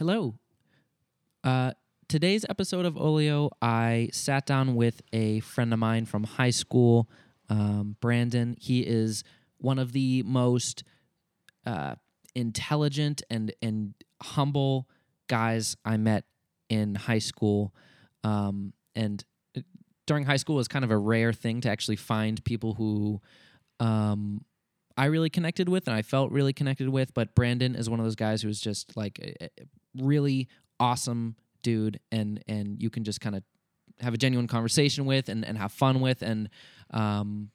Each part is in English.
Hello. Uh, today's episode of Olio, I sat down with a friend of mine from high school, um, Brandon. He is one of the most uh, intelligent and and humble guys I met in high school. Um, and uh, during high school, was kind of a rare thing to actually find people who um, I really connected with and I felt really connected with. But Brandon is one of those guys who is just like a, really awesome dude, and and you can just kind of have a genuine conversation with and, and have fun with. And um,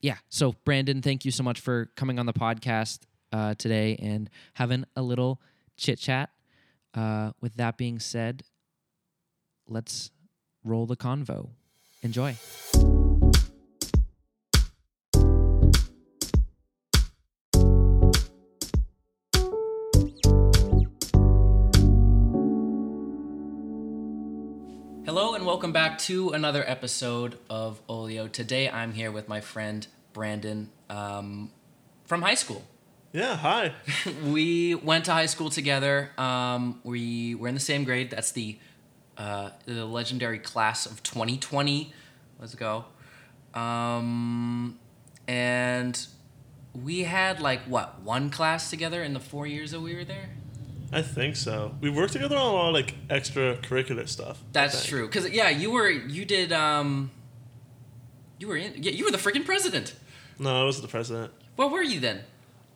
yeah, so Brandon, thank you so much for coming on the podcast uh, today and having a little chit chat. Uh, with that being said, let's roll the convo. Enjoy. Hello and welcome back to another episode of Olio. Today I'm here with my friend Brandon um, from high school. Yeah, hi. we went to high school together. Um, we were in the same grade. That's the uh, the legendary class of 2020. Let's go. Um, and we had like what one class together in the four years that we were there. I think so. We worked together on a lot of like extracurricular stuff. That's true. Cause yeah, you were you did um. You were in. Yeah, you were the freaking president. No, I wasn't the president. What were you then?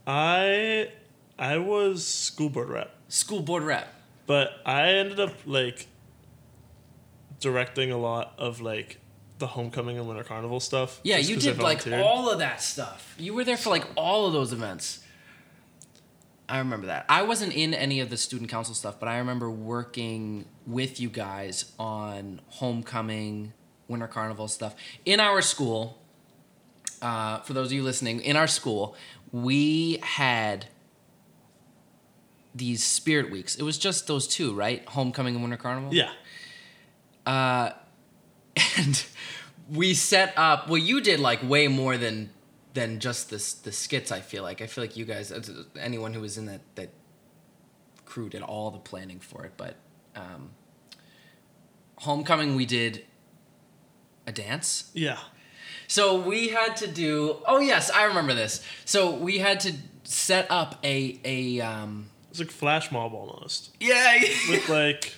I I was school board rep, School board rep. but I ended up like directing a lot of like the homecoming and winter carnival stuff. Yeah, you did like all of that stuff. You were there for like all of those events. I remember that. I wasn't in any of the student council stuff, but I remember working with you guys on homecoming, winter carnival stuff in our school. Uh, for those of you listening, in our school, we had these spirit weeks. It was just those two, right? Homecoming and winter carnival. Yeah, Uh, and we set up. Well, you did like way more than than just the the skits. I feel like. I feel like you guys, anyone who was in that that crew, did all the planning for it. But um, homecoming, we did a dance. yeah. So we had to do. Oh yes, I remember this. So we had to set up a a um, It's like flash mob almost yeah. with like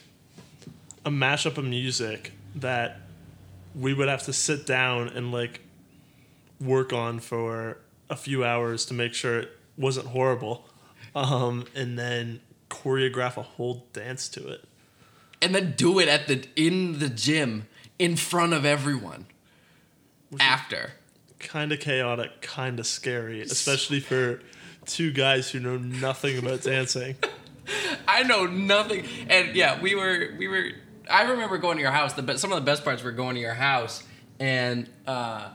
a mashup of music that we would have to sit down and like work on for a few hours to make sure it wasn't horrible. Um, and then choreograph a whole dance to it. And then do it at the in the gym in front of everyone after. kind of chaotic kind of scary especially for two guys who know nothing about dancing. I know nothing. And yeah we were we were i remember going to your house the be- some of the best parts were going to your house. And uh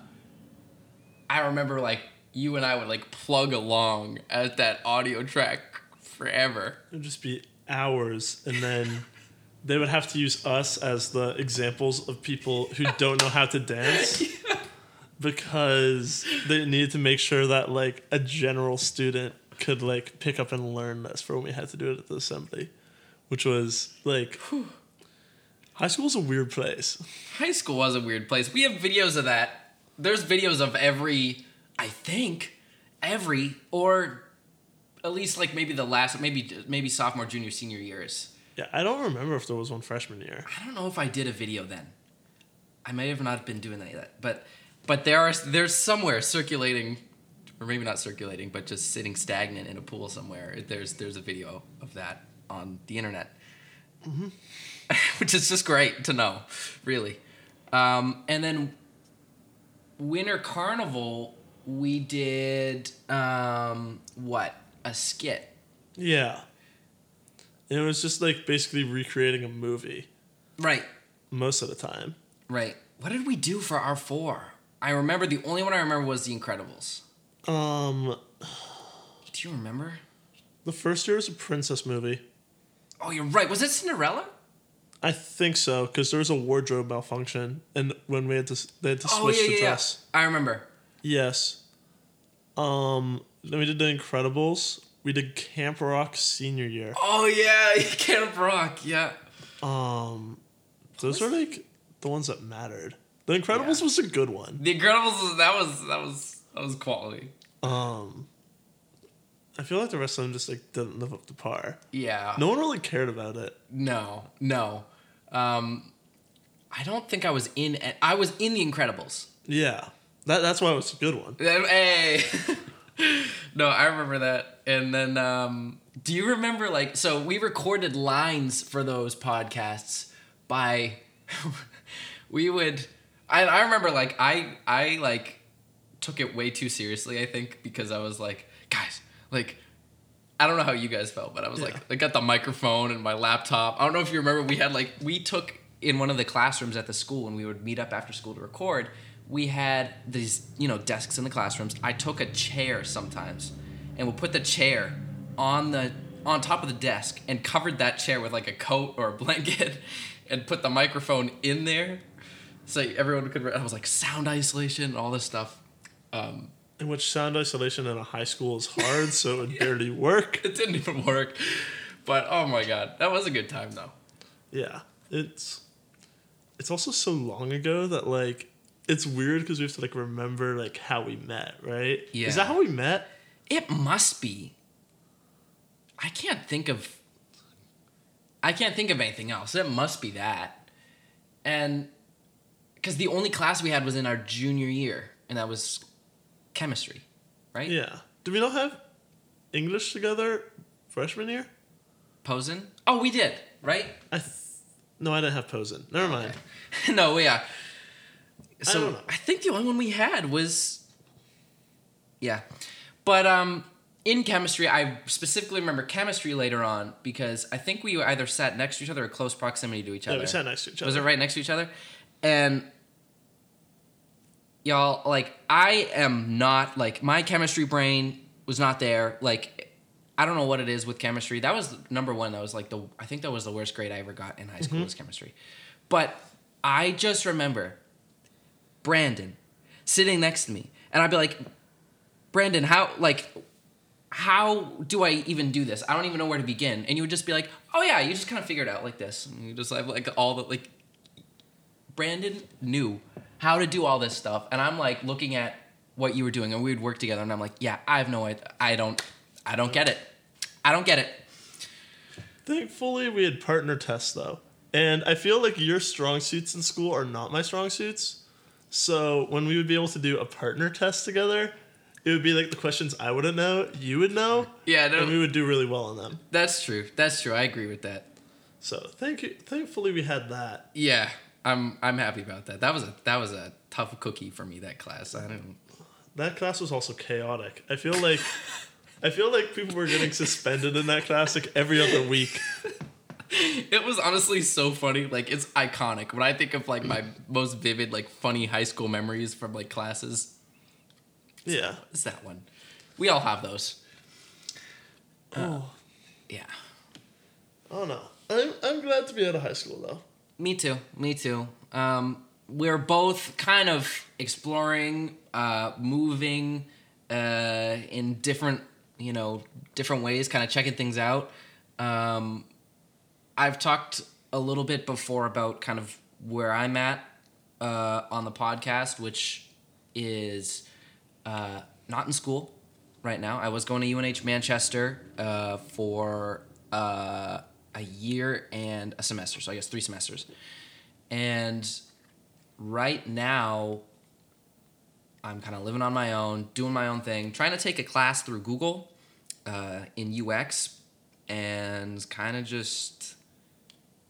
i remember like you and i would like plug along at that audio track forever it would just be hours and then they would have to use us as the examples of people who don't know how to dance because they needed to make sure that like a general student could like pick up and learn this for when we had to do it at the assembly which was like high school's a weird place high school was a weird place. We have videos of that. There's videos of every, I think, every or at least like maybe the last, maybe maybe sophomore, junior, senior years. yeah i don't remember if there was one freshman year I don't know if I did a video then. I may have not been doing any of that, but but there are there's somewhere circulating, or maybe not circulating, but just sitting stagnant in a pool somewhere. There's there's a video of that on the internet, which is just great to know, really. Um, and then Winter Carnival, we did um, what a skit. yeah and it was just like basically recreating a movie Right, most of the time right. What did we do for our four? I remember the only one I remember was The Incredibles. um Do you remember? The first year was a princess movie. Oh, you're right. Was it Cinderella? I think so because there was a wardrobe malfunction, and when we had to, they had to Oh switch yeah, the yeah, dress. yeah. I remember. Yes. Um. Then we did the Incredibles. we did Camp Rock senior year. Oh yeah, Camp Rock. Yeah. Um, those are like the ones that mattered. The Incredibles Yeah. was a good one. The Incredibles. was- That was that was that was quality. Um, I feel like the rest of them just like didn't live up to par. Yeah. No one really cared about it. No. No. Um, I don't think I was in. I was in The Incredibles. Yeah, that that's why it was a good one. Hey. no, I remember that. And then, um, do you remember like so we recorded lines for those podcasts by we would I, I remember like I I like took it way too seriously, I think, because I was like, guys, like I don't know how you guys felt, but I was Yeah. like I got the microphone and my laptop. I don't know if you remember we had like we took in one of the classrooms at the school when we would meet up after school to record, we had these, you know, desks in the classrooms. I took a chair sometimes and would put the chair on the on top of the desk and covered that chair with like a coat or a blanket and put the microphone in there so everyone could I was like sound isolation and all this stuff. Um, In which sound isolation in a high school is hard, so it would barely work. it didn't even work. But oh my god, that was a good time though. Yeah, it's it's also so long ago that like it's weird because we have to like remember like how we met, right? Yeah. Is that how we met? It must be. I can't think of. I can't think of anything else. It must be that, and because the only class we had was in our junior year, and that was chemistry, right? Yeah. Did we not have English together freshman year? Posen. Oh, we did, right? I th- no, I didn't have Posen. Never mind. no, yeah. So don't know. I, think the only one we had was yeah. But um in chemistry, I specifically remember chemistry later on because I think we either sat next to each other or close proximity to each other. Yeah, we sat next to each other. Was it right next to each other? And y'all, like, I am not like my chemistry brain was not there. Like, I don't know what it is with chemistry. That was number one. That was like the I think that was the worst grade I ever got in high school mm-hmm. was chemistry. But I just remember Brandon sitting next to me, and I'd be like, Brandon, how like how do I even do this? I don't even know where to begin. And you would just be like, oh yeah, you just kind of figure it out like this. And you just have like all the like Brandon knew how to do all this stuff, and I'm like looking at what you were doing, and we would work together, and I'm like, yeah, I have no idea. I don't, I don't get it. I don't get it. Thankfully, we had partner tests though, and I feel like your strong suits in school are not my strong suits. So when we would be able to do a partner test together, it would be like the questions I wouldn't know, you would know, Yeah, and we would do really well on them. that's true. That's true. I agree with that. So thank you. Thankfully, we had that. Yeah, I'm, I'm happy about that. That was a, that was a tough cookie for me. That class. I don't. That class was also chaotic. I feel like, I feel like people were getting suspended in that class like every other week. It was honestly so funny. Like it's iconic. When I think of like my most vivid, like funny high school memories from like classes, Yeah. it's that one. We all have those. Oh, uh, Yeah. Oh, I don't know. I'm I'm glad to be out of high school though. Me too. Me too. Um, we're both kind of exploring, uh, moving uh, in different, you know, different ways, kind of checking things out. Um, I've talked a little bit before about kind of where I'm at uh, on the podcast, which is uh, not in school right now. I was going to UNH Manchester uh, for uh, a year and a semester, so I guess three semesters. And right now, I'm kind of living on my own, doing my own thing, trying to take a class through Google uh, in UX, and kind of just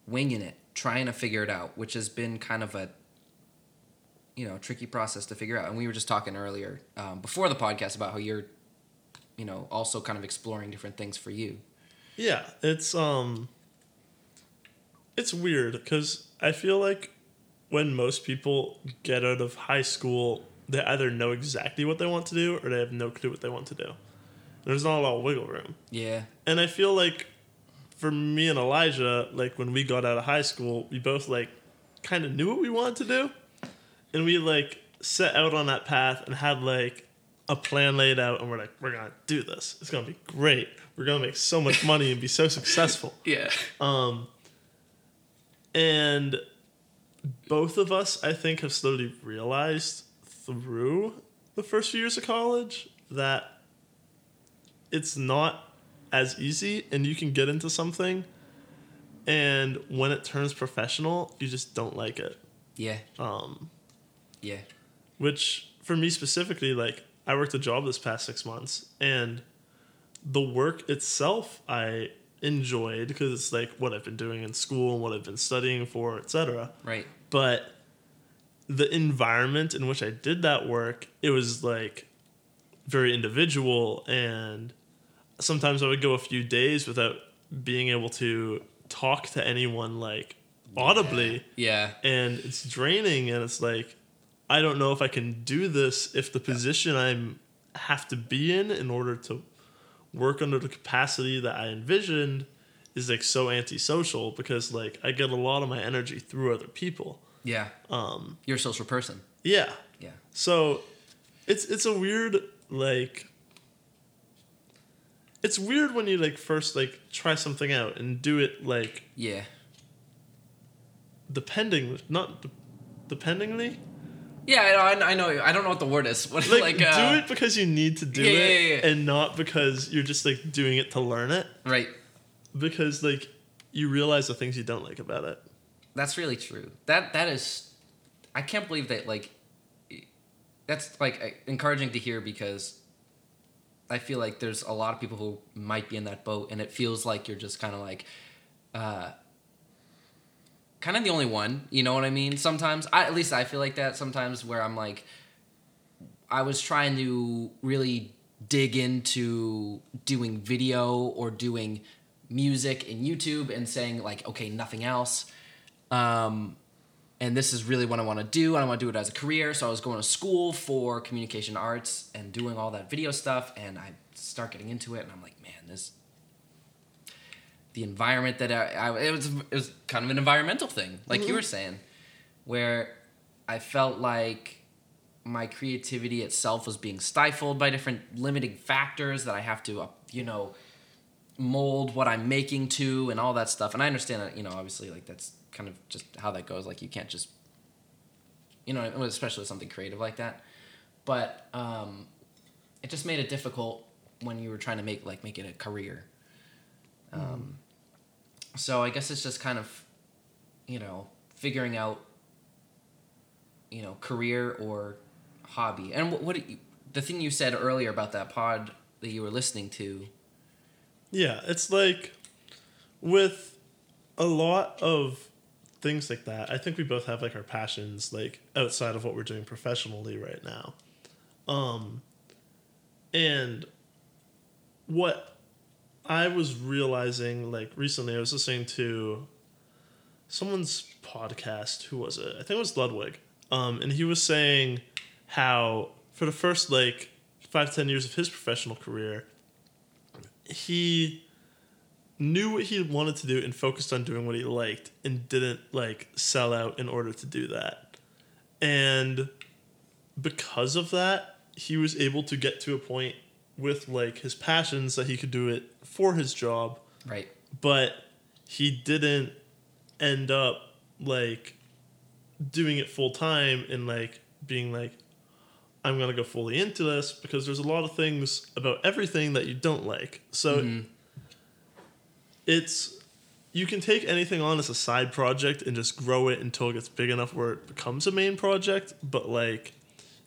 winging it, trying to figure it out, which has been kind of a you know tricky process to figure out. And we were just talking earlier um, before the podcast about how you're you know also kind of exploring different things for you. Yeah, it's um it's weird cuz I feel like when most people get out of high school, they either know exactly what they want to do or they have no clue what they want to do. There's not a lot of wiggle room. Yeah. And I feel like for me and Elijah, like when we got out of high school, we both like kind of knew what we wanted to do. And we like set out on that path and had like a plan laid out and we're like, we're gonna do this. It's gonna be great. We're gonna make so much money and be so successful. Yeah. Um, and both of us, I think, have slowly realized through the first few years of college that it's not as easy and you can get into something and when it turns professional you just don't like it Yeah. um, Yeah. which for me specifically like i worked a job this past six months and the work itself i enjoyed because it's like what i've been doing in school and what i've been studying for etc Right. but the environment in which I did that work, it was like very individual and sometimes I would go a few days without being able to talk to anyone like audibly Yeah. and it's draining and it's like I don't know if I can do this if the position I'm have to be in in order to work under the capacity that I envisioned is like so antisocial because like I get a lot of my energy through other people. Yeah. Um You're a social person. yeah. Yeah. So it's it's a weird like it's weird when you like first like try something out and do it like Yeah. depending not de- dependingly Yeah, I know, I know. I don't know what the word is. What like, like, uh, do it because you need to do Yeah, it yeah, yeah, and not because you're just like doing it to learn it Right. because like you realize the things you don't like about it That's really true. That that is, I can't believe that like, that's like encouraging to hear because I feel like there's a lot of people who might be in that boat, and it feels like you're just kind of like, uh, kind of the only one. You know what I mean? Sometimes, I, at least I feel like that sometimes, where I'm like, I was trying to really dig into doing video or doing music in YouTube and saying like, okay, nothing else. Um, and this is really what I want to do. I want to do it as a career. So I was going to school for communication arts and doing all that video stuff. And I start getting into it, and I'm like, man, this. The environment that I, I it was it was kind of an environmental thing, like you were saying, where I felt like my creativity itself was being stifled by different limiting factors that I have to, you know, mold what I'm making to and all that stuff. And I understand that, you know, obviously, like that's kind of just how that goes. Like you can't just, you know, especially with something creative like that. But um, it just made it difficult when you were trying to make like make it a career. Um, so I guess it's just kind of, you know, figuring out, you know, career or hobby. And what, what you, the thing you said earlier about that pod that you were listening to. Yeah, it's like with a lot of things like that. I think we both have like our passions like outside of what we're doing professionally right now. Um and what I was realizing like recently I was listening to someone's podcast, who was it? I think it was Ludwig. Um and he was saying how for the first like five ten years of his professional career he knew what he wanted to do and focused on doing what he liked and didn't like sell out in order to do that. And because of that, he was able to get to a point with like his passions that he could do it for his job, Right. but he didn't end up like doing it full time and like being like I'm gonna go fully into this because there's a lot of things about everything that you don't like. So mm-hmm. it's you can take anything on as a side project and just grow it until it gets big enough where it becomes a main project. But like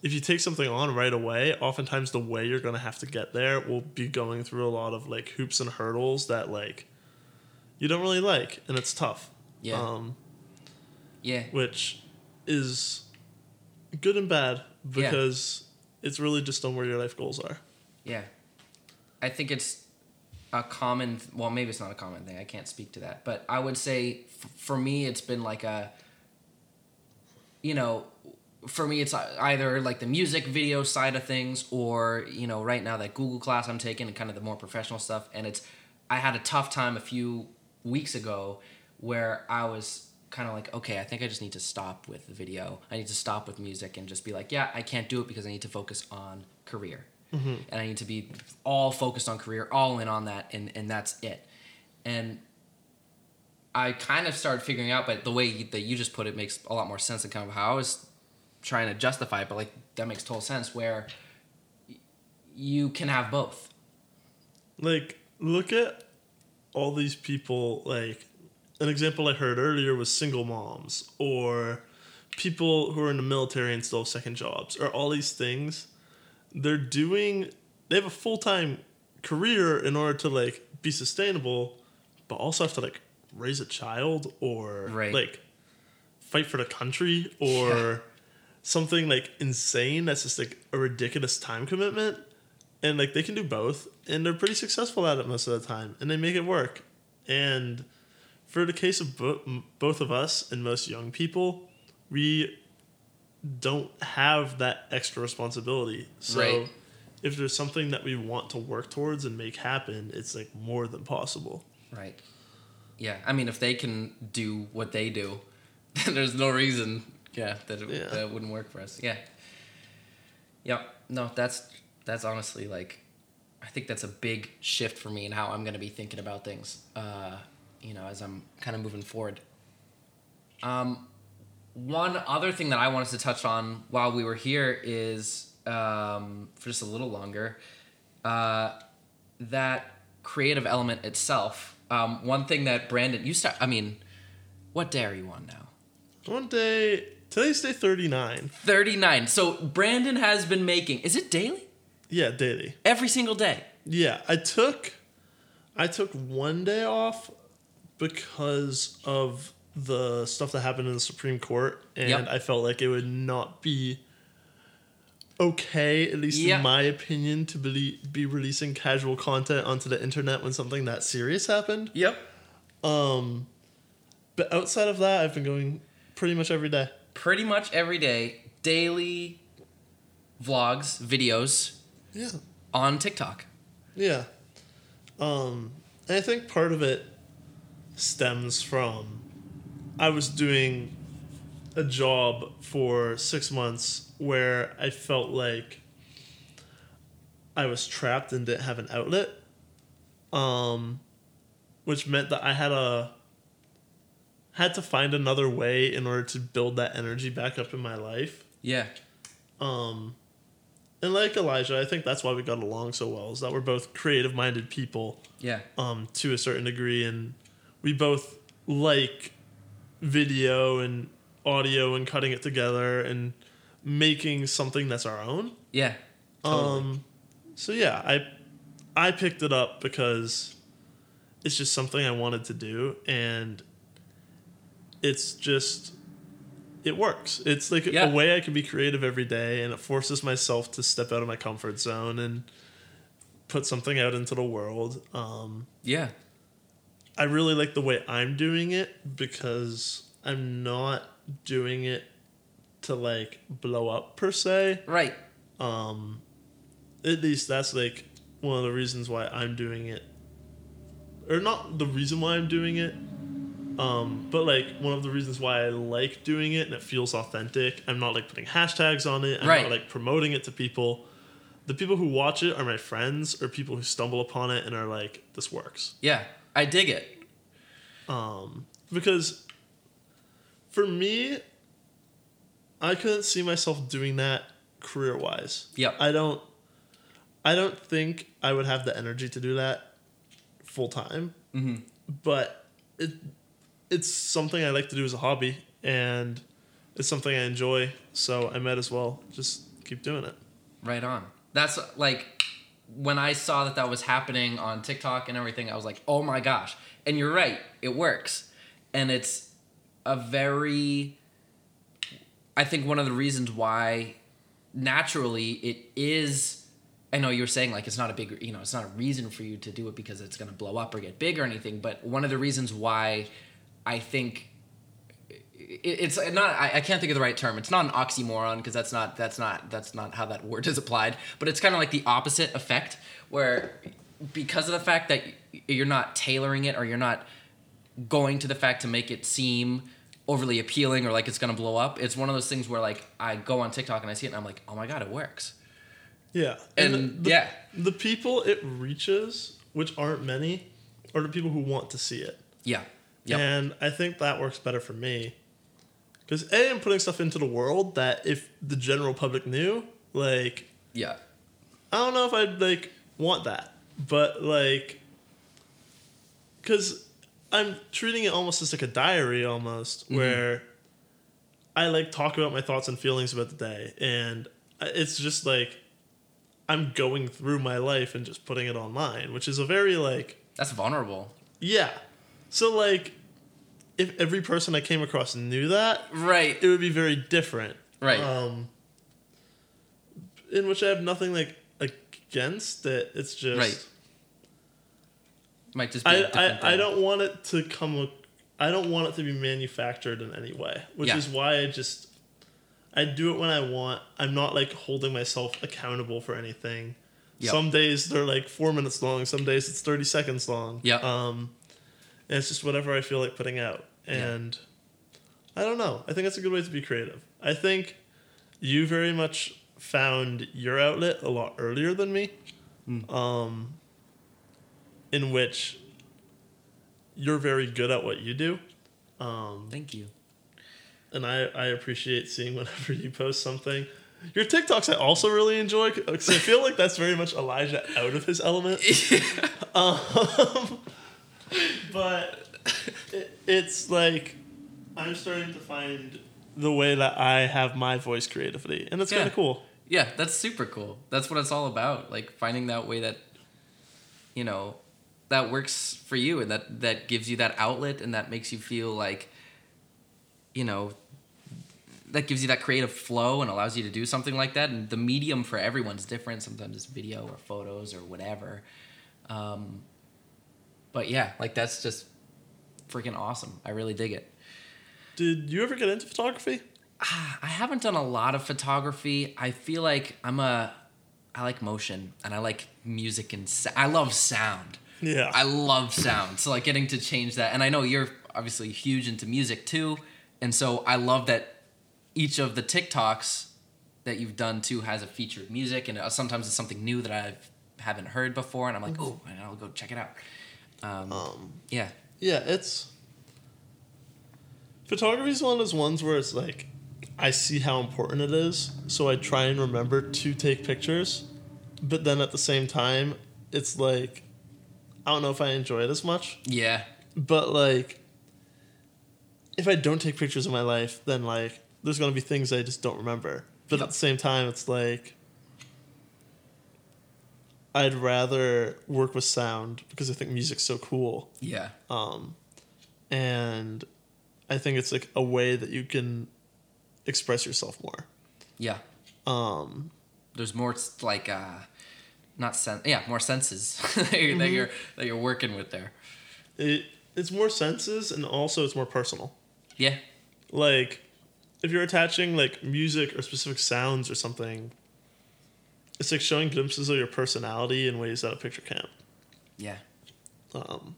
if you take something on right away, oftentimes the way you're gonna have to get there will be going through a lot of like hoops and hurdles that like you don't really like and it's tough. Yeah. Um, Yeah. which is good and bad Yeah. because it's really just on where your life goals are. Yeah. I think it's a common, well, maybe it's not a common thing. I can't speak to that. But I would say f- for me, it's been like a, you know, for me, it's either like the music video side of things or, you know, right now that Google class I'm taking and kind of the more professional stuff. And it's, I had a tough time a few weeks ago where I was kind of like, okay, I think I just need to stop with the video. I need to stop with music and just be like, yeah, I can't do it because I need to focus on career. Mm-hmm. And I need to be all focused on career, all in on that, and, and that's it. And I kind of started figuring out, but the way that you just put it makes a lot more sense than kind of how I was trying to justify it, but like that makes total sense where y- you can have both. Like, look at all these people. Like, an example I heard earlier was single moms or people who are in the military and still have second jobs or all these things. They're doing, they have a full time career in order to like be sustainable, but also have to like raise a child or Right. like fight for the country or something like insane that's just like a ridiculous time commitment and like they can do both and they're pretty successful at it most of the time and they make it work and for the case of bo- both of us and most young people we don't have that extra responsibility so Right. if there's something that we want to work towards and make happen it's like more than possible Right. Yeah. I mean, if they can do what they do, then there's no reason, yeah, that it, Yeah. that wouldn't work for us. Yeah. Yep. No, that's that's honestly like, I think that's a big shift for me and how I'm gonna be thinking about things. Uh, you know, as I'm kind of moving forward. Um, one other thing that I wanted to touch on while we were here is um, for just a little longer. Uh, that creative element itself. Um, one thing that Brandon, you start. I mean, what day are you on now? one day today's day 39 Thirty nine. So Brandon has been making. Is it daily? yeah daily Every single day. Yeah, I took I took one day off because of the stuff that happened in the Supreme Court and Yep. I felt like it would not be okay, at least Yeah. in my opinion, to be, be releasing casual content onto the internet when something that serious happened. Yep. Um but outside of that, I've been going pretty much every day. Pretty much every day, daily vlogs, videos Yeah. on TikTok. Yeah. Um, and I think part of it stems from I was doing a job for six months where I felt like I was trapped and didn't have an outlet. Um, which meant that I had a had to find another way in order to build that energy back up in my life. Yeah. Um, and like Elijah, I think that's why we got along so well. Is that we're both creative-minded people, Yeah. um, to a certain degree, and we both like video and audio and cutting it together and making something that's our own. Yeah. Totally. Um, so yeah, I I picked it up because it's just something I wanted to do, and it's just it works. It's like Yeah. a way I can be creative every day, and it forces myself to step out of my comfort zone and put something out into the world. Um, yeah. I really like the way I'm doing it because I'm not doing it to like blow up per se Right. um at least that's like one of the reasons why i'm doing it or not the reason why i'm doing it um but like one of the reasons why i like doing it and it feels authentic i'm not like putting hashtags on it i'm Right. not like promoting it to people the people who watch it are my friends or people who stumble upon it and are like this works Yeah. I dig it. um, because for me, I couldn't see myself doing that career wise. Yeah, I don't. I don't think I would have the energy to do that full time. Mm-hmm. But it it's something I like to do as a hobby, and it's something I enjoy. So I might as well just keep doing it. Right on. That's like when I saw that that was happening on TikTok and everything, I was like, oh my gosh. And you're right, it works. And it's a very, I think one of the reasons why naturally it is, I know you were saying like it's not a big, you know, it's not a reason for you to do it because it's going to blow up or get big or anything. But one of the reasons why I think it's not I, can't think of the right term it's not an oxymoron because that's not that's not that's not how that word is applied but it's kind of like the opposite effect where because of the fact that you're not tailoring it or you're not going to the fact to make it seem overly appealing or like it's gonna blow up. It's one of those things where like I go on TikTok and I see it and I'm like, oh my god, it works. Yeah. And, the, yeah, the people it reaches, which aren't many, are the people who want to see it. yeah, yep. And I think that works better for me. Because A, I'm putting stuff into the world that if the general public knew, like, yeah, I don't know if I'd, like, want that. But, like, because I'm treating it almost as like a diary almost, Mm-hmm. where I, like, talk about my thoughts and feelings about the day. And it's just, like, I'm going through my life and just putting it online, which is a very, like, that's vulnerable. yeah. So like if every person I came across knew that, Right, it would be very different. right. Um in which I have nothing like against it. It's just Right. Might just be. a I, different I, I don't want it to come I don't want it to be manufactured in any way. Which Yeah. is why I just I do it when I want. I'm not like holding myself accountable for anything. Yep. Some days they're like four minutes long. Some days it's thirty seconds long. Yeah. Um, and it's just whatever I feel like putting out. And I don't know. I think that's a good way to be creative. I think you very much found your outlet a lot earlier than me. Um, in which you're very good at what you do. Um, Thank you. and I, I appreciate seeing whenever you post something. Your TikToks I also really enjoy because I feel like that's very much Elijah out of his element. Um, but it, it's like I'm starting to find the way that I have my voice creatively, and that's Yeah. kind of cool. Yeah, that's super cool. That's what it's all about. Like finding that way that you know that works for you and that that gives you that outlet and that makes you feel like you know that gives you that creative flow and allows you to do something like that and the medium for everyone's different sometimes it's video or photos or whatever um, but yeah like that's just freaking awesome i really dig it Did you ever get into photography? I haven't done a lot of photography. I feel like I'm a I like motion and I like music and sa- I love sound. Yeah. I love sound. So like getting to change that and I know you're obviously huge into music too. And so I love that each of the TikToks that you've done too has a featured music and uh, sometimes it's something new that I haven't heard before and I'm like, "Oh, and I'll go check it out." Um, um, yeah. Yeah, it's photography is one of those ones where it's like I see how important it is, so I try and remember to take pictures, but then at the same time, it's like I don't know if I enjoy it as much, Yeah. but like if I don't take pictures of my life, then like there's gonna be things I just don't remember. But Yep. at the same time, it's like I'd rather work with sound because I think music's so cool Yeah. um, and I think it's like a way that you can express yourself more. Yeah. Um, there's more like uh not sense. yeah more senses that, you're, that you're that you're working with there it it's more senses and also it's more personal. yeah Like if you're attaching like music or specific sounds or something, it's like showing glimpses of your personality in ways that a picture can't. yeah, Um,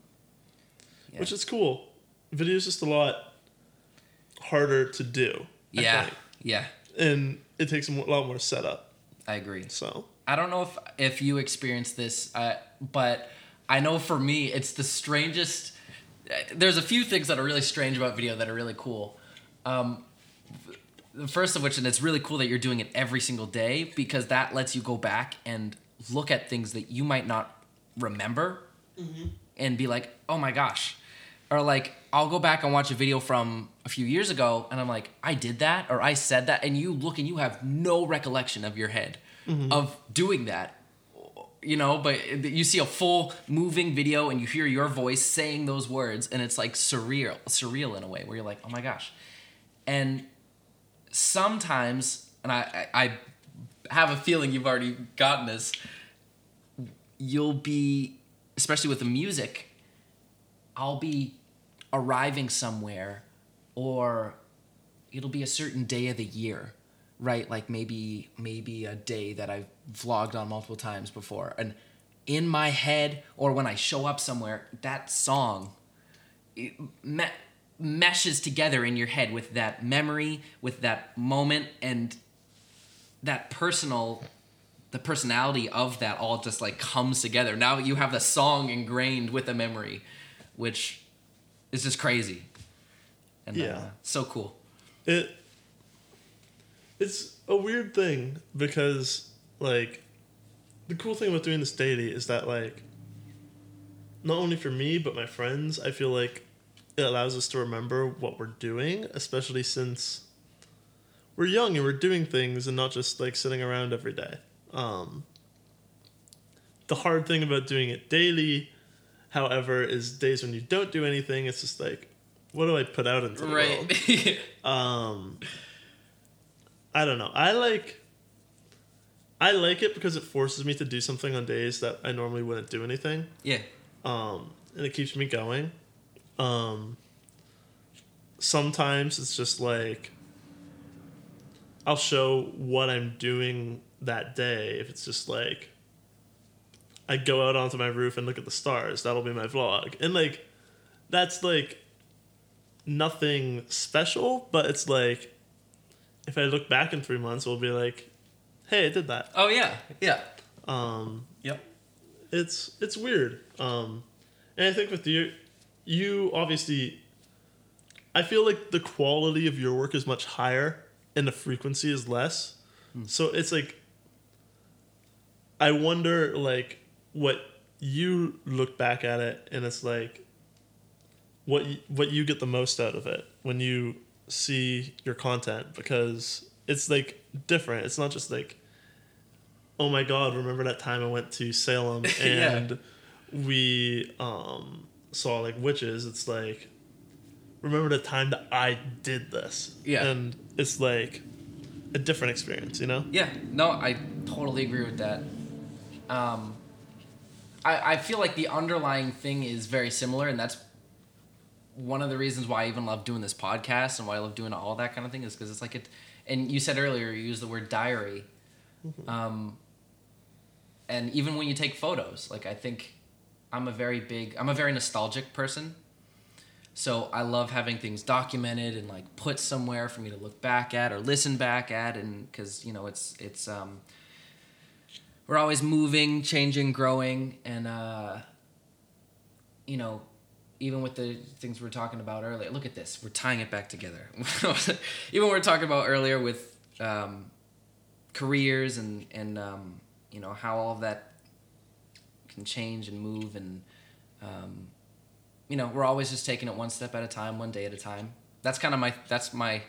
yeah. Which is cool. Video is just a lot harder to do. I yeah think. yeah and it takes a lot more setup. i agree So i don't know if if you experienced this uh but i know for me it's the strangest uh, there's a few things that are really strange about video that are really cool um the first of which and it's really cool that you're doing it every single day because that lets you go back and look at things that you might not remember mm-hmm. and be like oh my gosh. Or like i'll go back and watch a video from a few years ago and i'm like i did that or i said that and you look and you have no recollection of your head mm-hmm. of doing that. You know but you see a full moving video and you hear your voice saying those words and it's like surreal surreal in a way where you're like oh my gosh. And sometimes and i i, I have a feeling you've already gotten this you'll be especially with the music i'll be arriving somewhere or it'll be a certain day of the year right? Like maybe maybe a day that i've vlogged on multiple times before. And in my head or when i show up somewhere that song it, meshes together in your head with that memory, with that moment, and that personal, the personality of that all just like comes together. Now you have the song ingrained with the memory, which is just crazy. And uh, Yeah. so cool. It it's a weird thing because like the cool thing about doing this daily is that like not only for me but my friends, I feel like it allows us to remember what we're doing, especially since we're young and we're doing things and not just like sitting around every day. Um, the hard thing about doing it daily, however, is days when you don't do anything. It's just like, what do I put out into the world? Um, I don't know. I like. I like it because it forces me to do something on days that I normally wouldn't do anything. yeah. Um, and it keeps me going. Um, sometimes it's just like I'll show what I'm doing that day. If it's just like I go out onto my roof and look at the stars, that'll be my vlog. And like that's like nothing special, but it's like if I look back in three months, we'll be like, "Hey, I did that." Oh yeah. Yeah. Um, Yep. it's it's weird. Um, and I think with you, you obviously, I feel like the quality of your work is much higher and the frequency is less. So it's like, I wonder like what you look back at it and it's like, what y- what you get the most out of it when you see your content because it's like different. It's not just like oh my god, remember that time I went to Salem Yeah. and we um saw like witches? It's like remember the time that I did this. Yeah. And it's like a different experience, you know? Yeah, no, I totally agree with that. Um, I, I feel like the underlying thing is very similar, and that's one of the reasons why I even love doing this podcast and why I love doing all that kind of thing is because it's like it. And you said earlier, you used the word diary. Um, and even when you take photos, like I think I'm a very big, I'm a very nostalgic person. So I love having things documented and like put somewhere for me to look back at or listen back at, and because you know it's it's um, we're always moving, changing, growing, and uh, you know even with the things we were talking about earlier. Look at this, we're tying it back together. even we were talking about earlier with um, careers and and um, you know how all of that can change and move and um, you know we're always just taking it one step at a time one day at a time that's kind of my that's my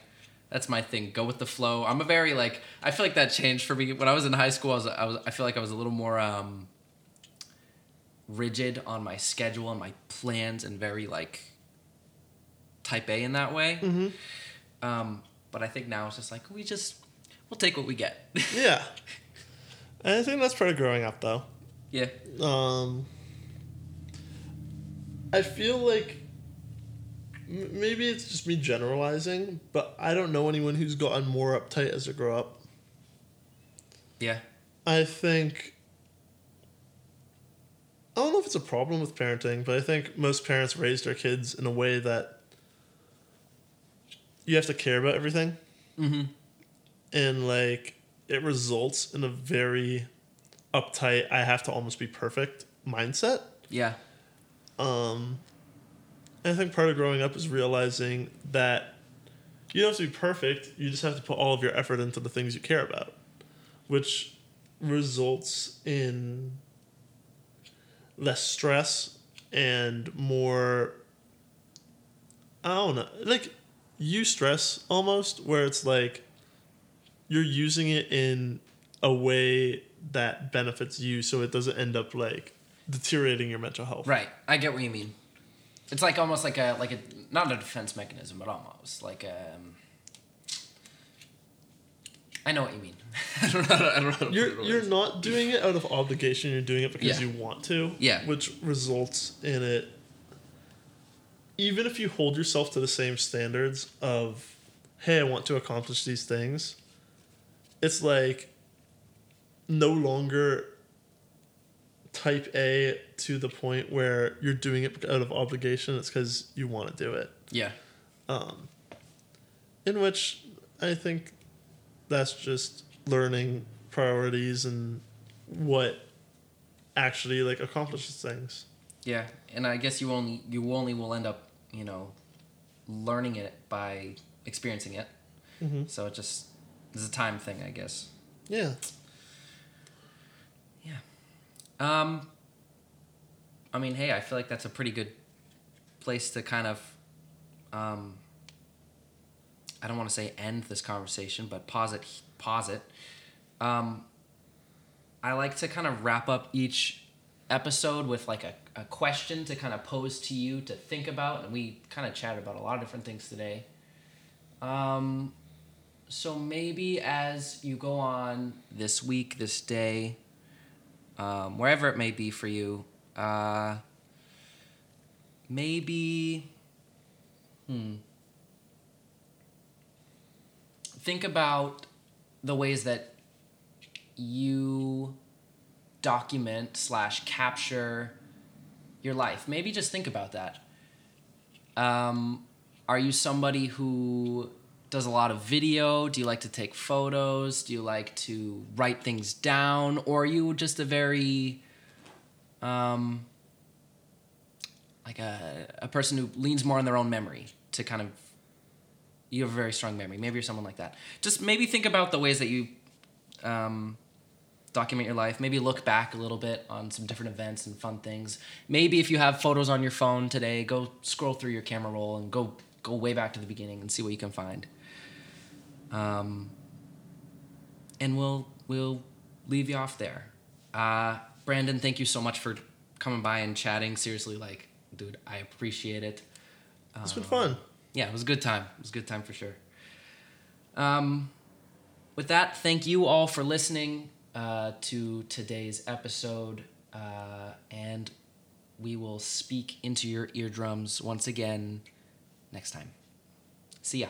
that's my thing go with the flow i'm a very like i feel like that changed for me when i was in high school i was i, was, I feel like i was a little more um rigid on my schedule and my plans and very like type a in that way Mm-hmm. um but i think now it's just like we just we'll take what we get Yeah. And I think that's part of growing up though. Yeah Um, I feel like m- maybe it's just me generalizing, but I don't know anyone who's gotten more uptight as they grow up. yeah I think. I don't know if it's a problem with parenting, but I think most parents raise their kids in a way that you have to care about everything. mm-hmm And, like, it results in a very uptight, I have to almost be perfect mindset. yeah Um, I think part of growing up is realizing that you don't have to be perfect. You just have to put all of your effort into the things you care about, which results in less stress and more. I don't know, like you stress almost, where it's like you're using it in a way that benefits you, so it doesn't end up like deteriorating your mental health. Right. I get what you mean. It's like almost like a like a not a defense mechanism, but almost like um. I know what you mean. I don't know. I don't know. You're you're not doing it out of obligation. You're doing it because Yeah. you want to. Yeah. Which results in it. Even if you hold yourself to the same standards of, hey, I want to accomplish these things, it's like no longer type A to the point where you're doing it out of obligation. It's because you want to do it. Yeah. um, in which I think that's just learning priorities and what actually like accomplishes things. Yeah, and I guess you only you only will end up you know learning it by experiencing it. Mm-hmm. So it just it's a time thing, I guess. Yeah. Yeah. Um. I mean, hey, I feel like that's a pretty good place to kind of. Um, I don't want to say end this conversation, but pause it. Pause it. Um, I like to kind of wrap up each episode with like a, a question to kind of pose to you to think about, and we kind of chatted about a lot of different things today. Um, so maybe as you go on this week, this day, um, wherever it may be for you, uh, maybe, hmm, think about the ways that you document slash capture your life. Maybe just think about that. Um, are you somebody who does a lot of video? Do you like to take photos? Do you like to write things down? Or are you just a very, um, like a, a person who leans more on their own memory to kind of, you have a very strong memory. Maybe you're someone like that. Just maybe think about the ways that you um, document your life. Maybe look back a little bit on some different events and fun things. Maybe if you have photos on your phone today, go scroll through your camera roll and go go way back to the beginning and see what you can find. Um, and we'll we'll leave you off there. Uh, Brandon, thank you so much for coming by and chatting. Seriously, like, dude, I appreciate it. It's been fun. Yeah, it was a good time. It was a good time for sure. Um, with that, thank you all for listening uh, to today's episode, uh, and we will speak into your eardrums once again next time. See ya.